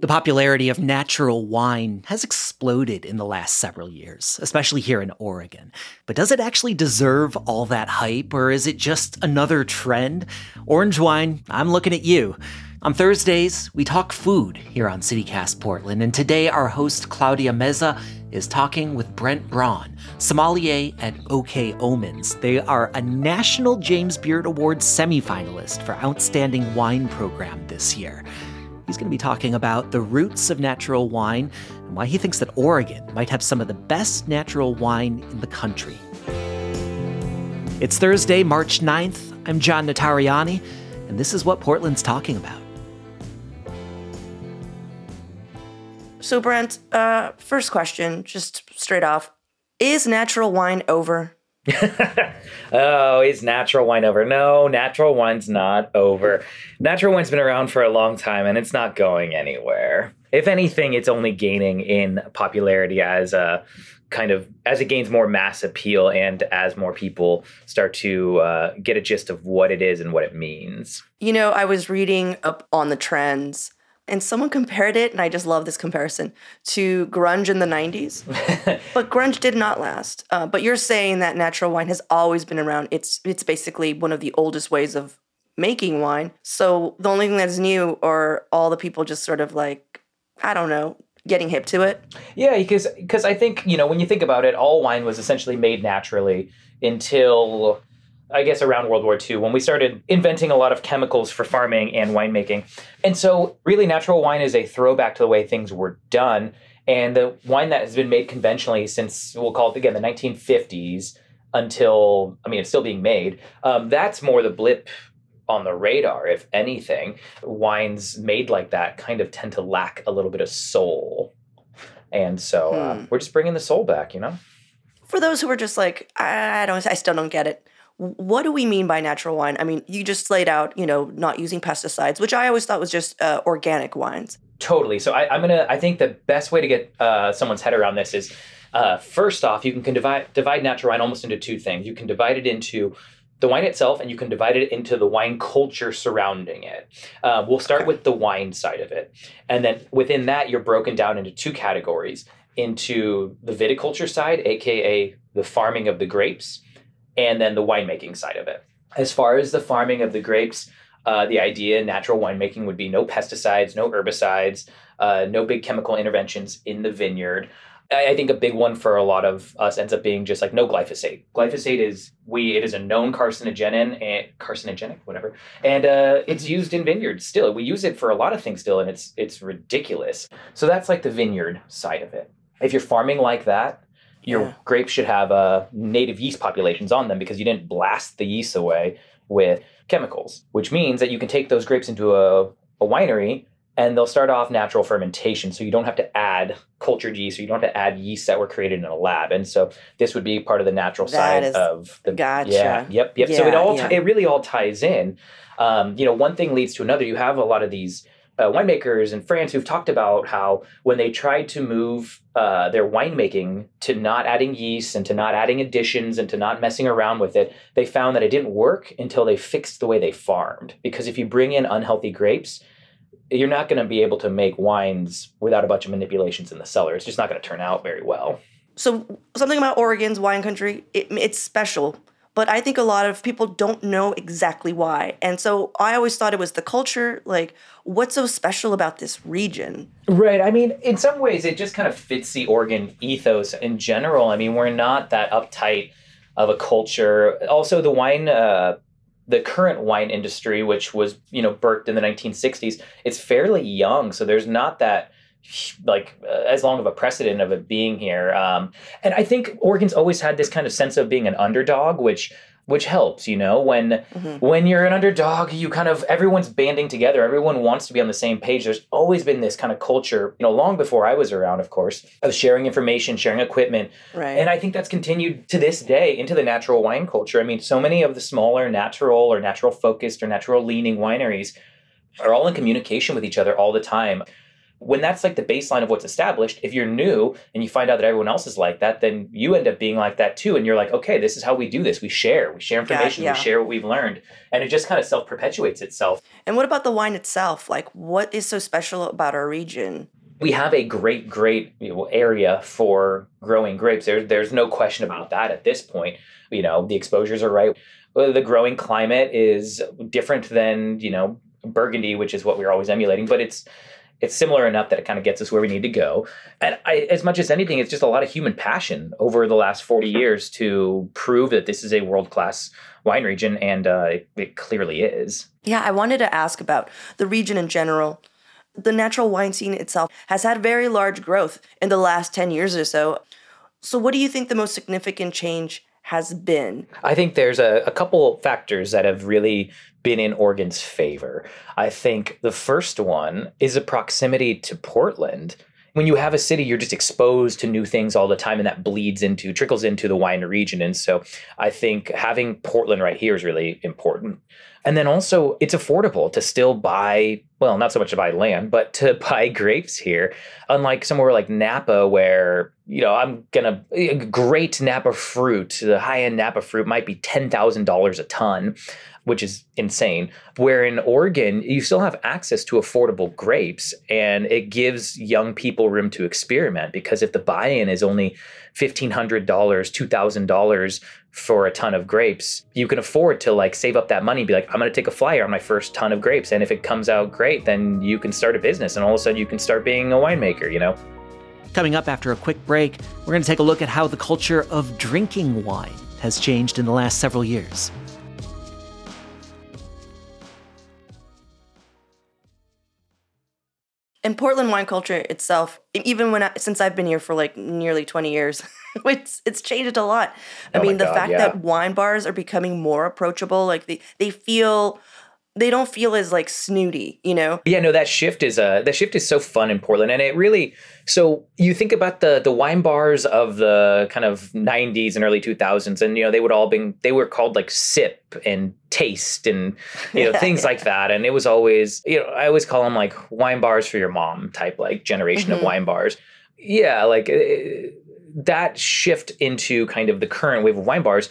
The popularity of natural wine has exploded in the last several years, especially here in Oregon. But does it actually deserve all that hype, or is it just another trend? Orange wine, I'm looking at you. On Thursdays, we talk food here on CityCast Portland, and today our host Claudia Meza is talking with Brent Braun, sommelier at OK Omens. They are a National James Beard Award semifinalist for Outstanding Wine Program this year. He's going to be talking about the roots of natural wine and why he thinks that Oregon might have some of the best natural wine in the country. It's Thursday, March 9th. I'm John Notarianni, and this is what Portland's talking about. So, Brent, uh, first question, just straight off Is natural wine over? oh, is natural wine over? No, natural wine's not over. Natural wine's been around for a long time and it's not going anywhere. If anything, it's only gaining in popularity as a kind of as it gains more mass appeal and as more people start to uh, get a gist of what it is and what it means. You know, I was reading up on the trends and someone compared it, and I just love this comparison, to grunge in the 90s. but grunge did not last. Uh, but you're saying that natural wine has always been around. It's it's basically one of the oldest ways of making wine. So the only thing that's new are all the people just sort of like, I don't know, getting hip to it. Yeah, because because I think, you know, when you think about it, all wine was essentially made naturally until I guess around World War II when we started inventing a lot of chemicals for farming and winemaking. And so, really, natural wine is a throwback to the way things were done. And the wine that has been made conventionally since, we'll call it again, the 1950s until, I mean, it's still being made, um, that's more the blip on the radar, if anything. Wines made like that kind of tend to lack a little bit of soul. And so uh, hmm. we're just bringing the soul back, you know? For those who are just like, I don't, I still don't get it what do we mean by natural wine? I mean, you just laid out, you know, not using pesticides, which I always thought was just uh, organic wines. Totally. So I, am gonna. I think the best way to get uh, someone's head around this is, uh, first off, you can divide divide natural wine almost into two things. You can divide it into the wine itself, and you can divide it into the wine culture surrounding it. Uh, we'll start okay. with the wine side of it, and then within that, you're broken down into two categories: into the viticulture side, aka the farming of the grapes, and then the winemaking side of it. As far as the farming of the grapes, uh, the idea in natural winemaking would be no pesticides, no herbicides, uh, no big chemical interventions in the vineyard. I, I think a big one for a lot of us ends up being just like no glyphosate. Glyphosate is we it is a known carcinogen and carcinogenic whatever, and uh, it's used in vineyards still. We use it for a lot of things still, and it's it's ridiculous. So that's like the vineyard side of it. If you're farming like that, your yeah. grapes should have uh, native yeast populations on them because you didn't blast the yeast away with chemicals, which means that you can take those grapes into a, a winery and they'll start off natural fermentation. So you don't have to add cultured yeast or you don't have to add yeast that were created in a lab. And so this would be part of the natural that side of the gotcha. Yeah, yep, yep. Yeah, so it all yeah. it really all ties in. Um, you know, one thing leads to another. You have a lot of these uh, winemakers in France who've talked about how when they tried to move uh, their winemaking to not adding yeast and to not adding additions and to not messing around with it, they found that it didn't work until they fixed the way they farmed. Because if you bring in unhealthy grapes, you're not going to be able to make wines without a bunch of manipulations in the cellar. It's just not going to turn out very well. So, something about Oregon's wine country, it, it's special but I think a lot of people don't know exactly why. And so I always thought it was the culture. Like, what's so special about this region? Right. I mean, in some ways, it just kind of fits the Oregon ethos in general. I mean, we're not that uptight of a culture. Also, the wine. Uh, the current wine industry, which was you know birthed in the 1960s, it's fairly young. So there's not that like uh, as long of a precedent of it being here. Um, and I think Oregon's always had this kind of sense of being an underdog, which which helps you know when mm-hmm. when you're an underdog you kind of everyone's banding together everyone wants to be on the same page there's always been this kind of culture you know long before i was around of course of sharing information sharing equipment right and i think that's continued to this day into the natural wine culture i mean so many of the smaller natural or natural focused or natural leaning wineries are all in communication with each other all the time when that's like the baseline of what's established, if you're new and you find out that everyone else is like that, then you end up being like that too. And you're like, okay, this is how we do this. We share, we share information, yeah, yeah. we share what we've learned. And it just kind of self perpetuates itself. And what about the wine itself? Like, what is so special about our region? We have a great, great you know, area for growing grapes. There's, there's no question about that at this point. You know, the exposures are right. The growing climate is different than, you know, Burgundy, which is what we're always emulating, but it's it's similar enough that it kind of gets us where we need to go. And I, as much as anything, it's just a lot of human passion over the last 40 years to prove that this is a world class wine region, and uh, it, it clearly is. Yeah, I wanted to ask about the region in general. The natural wine scene itself has had very large growth in the last 10 years or so. So, what do you think the most significant change has been? I think there's a, a couple factors that have really been in Oregon's favor. I think the first one is a proximity to Portland. When you have a city, you're just exposed to new things all the time, and that bleeds into, trickles into the wine region. And so I think having Portland right here is really important. And then also, it's affordable to still buy, well, not so much to buy land, but to buy grapes here. Unlike somewhere like Napa, where, you know, I'm going to, eh, great Napa fruit, the high end Napa fruit might be $10,000 a ton which is insane. Where in Oregon, you still have access to affordable grapes, and it gives young people room to experiment because if the buy in is only $1,500, $2,000 for a ton of grapes, you can afford to like save up that money be like, I'm going to take a flyer on my first ton of grapes. And if it comes out great, then you can start a business and all of a sudden you can start being a winemaker, you know? Coming up after a quick break, we're going to take a look at how the culture of drinking wine has changed in the last several years. And Portland wine culture itself, even when I, since I've been here for like nearly 20 years, it's it's changed a lot. I oh mean, the God, fact yeah. that wine bars are becoming more approachable, like they they feel they don't feel as like snooty, you know? Yeah, no, that shift is uh that shift is so fun in Portland. And it really so you think about the the wine bars of the kind of 90s and early 2000s, and you know, they would all been they were called like sip and taste and you know, things like that. And it was always, you know, I always call them like wine bars for your mom type like generation mm-hmm. of wine bars. Yeah, like uh, that shift into kind of the current wave of wine bars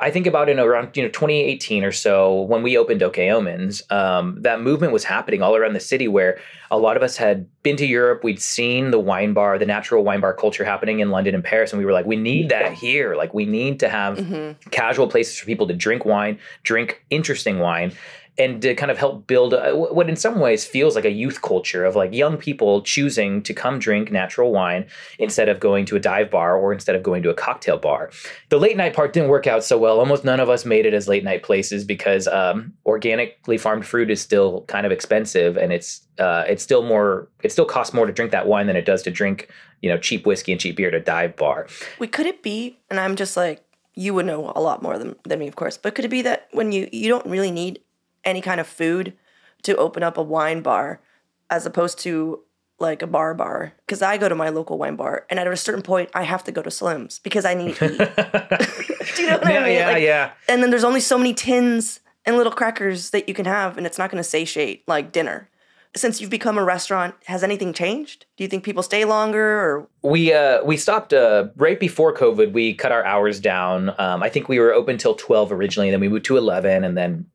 I think about in around you know 2018 or so when we opened OK Omens, um, that movement was happening all around the city where a lot of us had been to Europe, we'd seen the wine bar, the natural wine bar culture happening in London and Paris, and we were like, we need that here. Like we need to have mm-hmm. casual places for people to drink wine, drink interesting wine, and to kind of help build a, what in some ways feels like a youth culture of like young people choosing to come drink natural wine instead of going to a dive bar or instead of going to a cocktail bar. The late night part didn't work out so well. Almost none of us made it as late night places because um, organically farmed fruit is still kind of expensive and it's uh, it's still more it still costs more to drink that wine than it does to drink you know cheap whiskey and cheap beer at a dive bar. Wait, could it be? And I'm just like you would know a lot more than, than me, of course. But could it be that when you you don't really need any kind of food to open up a wine bar as opposed to like a bar bar because I go to my local wine bar and at a certain point I have to go to Slim's because I need to eat. Do you know what yeah, I mean? Yeah, like, yeah. And then there's only so many tins and little crackers that you can have and it's not going to satiate like dinner. Since you've become a restaurant, has anything changed? Do you think people stay longer or we uh, we stopped uh, right before COVID. We cut our hours down. Um, I think we were open till twelve originally, and then we moved to eleven, and then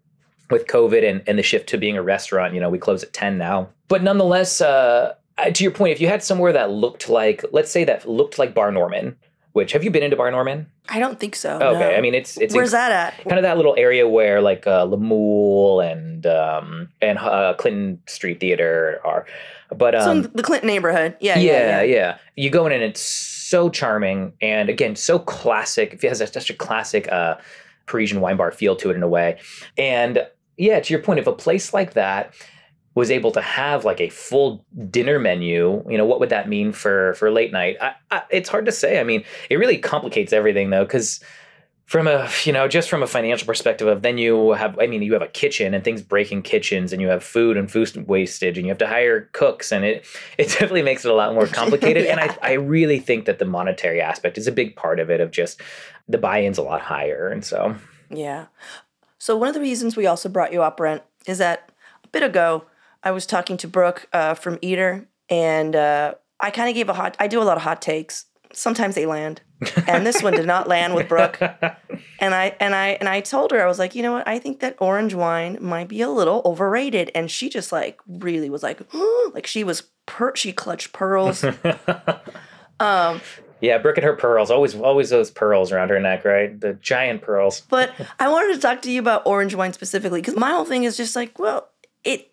with COVID and, and the shift to being a restaurant, you know, we close at 10 now. But nonetheless, uh, to your point, if you had somewhere that looked like, let's say that looked like Bar Norman, which have you been into Bar Norman? I don't think so. Okay, no. I mean it's it's where's that at? Kind of that little area where like uh, La Moule and um, and uh, Clinton Street Theater are, but um, so the Clinton neighborhood, yeah, yeah, yeah, yeah. yeah. You go in and it's so charming and again so classic. It has such a classic uh, Parisian wine bar feel to it in a way. And yeah, to your point, if a place like that was able to have like a full dinner menu, you know, what would that mean for for late night? I, I, it's hard to say. I mean, it really complicates everything though, because from a you know just from a financial perspective of then you have i mean you have a kitchen and things break in kitchens and you have food and food wastage and you have to hire cooks and it it definitely makes it a lot more complicated yeah. and I, I really think that the monetary aspect is a big part of it of just the buy-in's a lot higher and so yeah so one of the reasons we also brought you up brent is that a bit ago I was talking to Brooke uh, from Eater, and uh, I kind of gave a hot. I do a lot of hot takes. Sometimes they land, and this one did not land with Brooke. And I and I and I told her I was like, you know what? I think that orange wine might be a little overrated. And she just like really was like, like she was per. She clutched pearls. um, yeah, Brooke and her pearls. Always, always those pearls around her neck, right? The giant pearls. But I wanted to talk to you about orange wine specifically because my whole thing is just like, well, it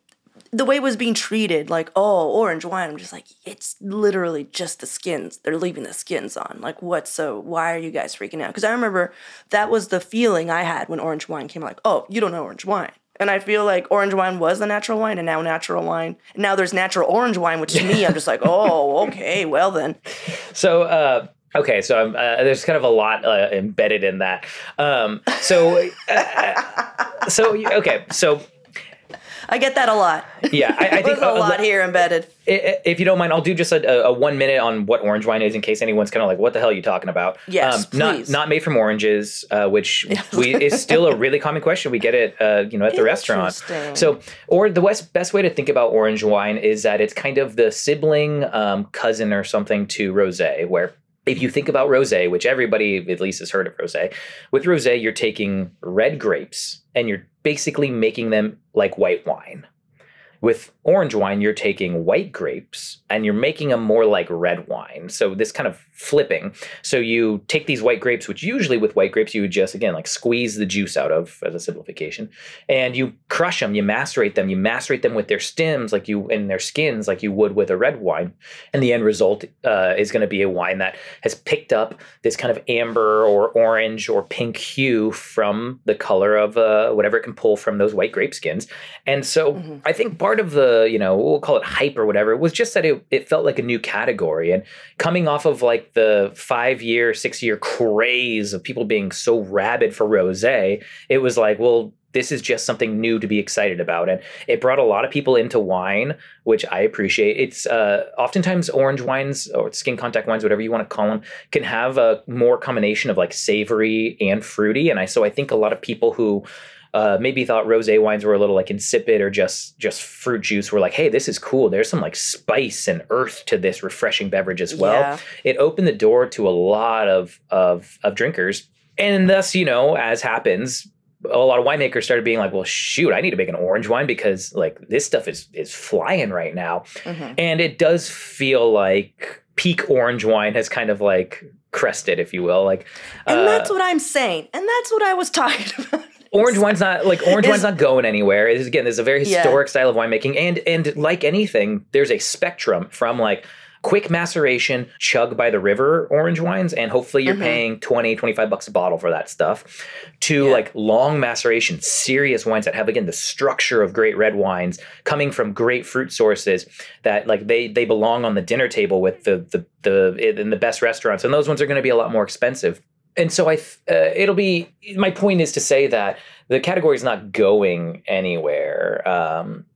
the way it was being treated, like, oh, orange wine, I'm just like, it's literally just the skins. They're leaving the skins on. Like, what? So, why are you guys freaking out? Because I remember that was the feeling I had when orange wine came, like, oh, you don't know orange wine. And I feel like orange wine was the natural wine, and now natural wine. And now there's natural orange wine, which to me, I'm just like, oh, okay, well then. So, uh, Okay, so uh, there's kind of a lot uh, embedded in that. Um, so, uh, uh so okay, so I get that a lot. Yeah, I, I think a, a lot here embedded. If you don't mind, I'll do just a, a, one minute on what orange wine is, in case anyone's kind of like, "What the hell are you talking about?" Yes, um, please. Not not made from oranges, uh, which we, is still a really common question. We get it, uh, you know, at the restaurant. So, or the best best way to think about orange wine is that it's kind of the sibling, um, cousin, or something to rosé, where if you think about rosé, which everybody at least has heard of rosé, with rosé you're taking red grapes and you're basically making them like white wine. With orange wine, you're taking white grapes and you're making them more like red wine. So this kind of flipping. So you take these white grapes, which usually with white grapes you would just again like squeeze the juice out of as a simplification, and you crush them, you macerate them, you macerate them with their stems like you in their skins like you would with a red wine, and the end result uh, is going to be a wine that has picked up this kind of amber or orange or pink hue from the color of uh, whatever it can pull from those white grape skins. And so mm-hmm. I think part of the you know we'll call it hype or whatever was just that it it felt like a new category. And coming off of like the five year, six year craze of people being so rabid for rosé, it was like, well, this is just something new to be excited about. And it brought a lot of people into wine which i appreciate. It's uh, oftentimes orange wines or skin contact wines whatever you want to call them can have a more combination of like savory and fruity. And i so i think a lot of people who uh, maybe thought rosé wines were a little like insipid or just just fruit juice were like hey this is cool there's some like spice and earth to this refreshing beverage as well yeah. it opened the door to a lot of of of drinkers and thus you know as happens a lot of winemakers started being like, well, shoot, I need to make an orange wine because like this stuff is is flying right now. Mm-hmm. And it does feel like peak orange wine has kind of like crested, if you will. Like And uh, that's what I'm saying. And that's what I was talking about. Orange wine's not like orange wine's not going anywhere. It's, again, there's a very historic yeah. style of winemaking, and and like anything, there's a spectrum from like quick maceration, chug by the river orange wines, and hopefully you're mm-hmm. paying 20, 25 bucks a bottle for that stuff, to yeah. like long maceration, serious wines that have again the structure of great red wines coming from great fruit sources that like they they belong on the dinner table with the the the in the best restaurants, and those ones are going to be a lot more expensive and so I, uh, it'll be. My point is to say that the category is not going anywhere, um,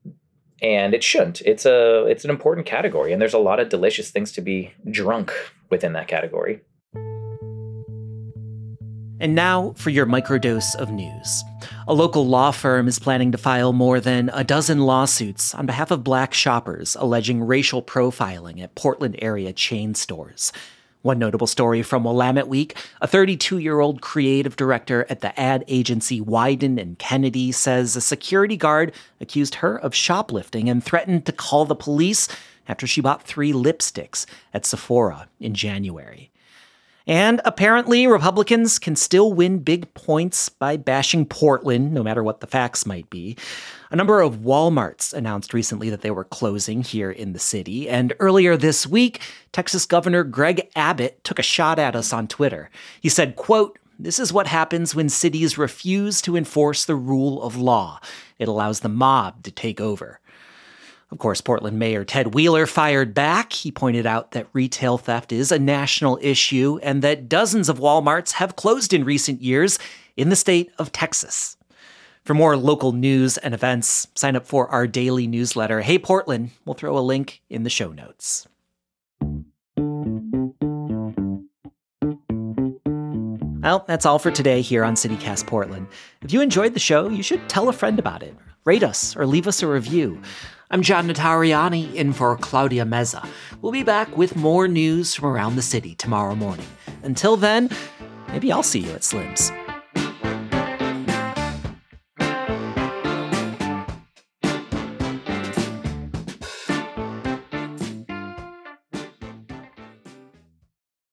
and it shouldn't. It's a, it's an important category, and there's a lot of delicious things to be drunk within that category. And now for your microdose of news. A local law firm is planning to file more than a dozen lawsuits on behalf of black shoppers alleging racial profiling at Portland area chain stores. One notable story from Willamette Week a 32 year old creative director at the ad agency Wieden and Kennedy says a security guard accused her of shoplifting and threatened to call the police after she bought three lipsticks at Sephora in January. And apparently, Republicans can still win big points by bashing Portland, no matter what the facts might be. A number of Walmarts announced recently that they were closing here in the city, and earlier this week, Texas Governor Greg Abbott took a shot at us on Twitter. He said, quote, This is what happens when cities refuse to enforce the rule of law. It allows the mob to take over. Of course, Portland Mayor Ted Wheeler fired back. He pointed out that retail theft is a national issue and that dozens of Walmarts have closed in recent years in the state of Texas. For more local news and events, sign up for our daily newsletter, Hey Portland. We'll throw a link in the show notes. Well, that's all for today here on CityCast Portland. If you enjoyed the show, you should tell a friend about it, rate us, or leave us a review. I'm John Notarianni in for Claudia Meza. We'll be back with more news from around the city tomorrow morning. Until then, maybe I'll see you at Slim's.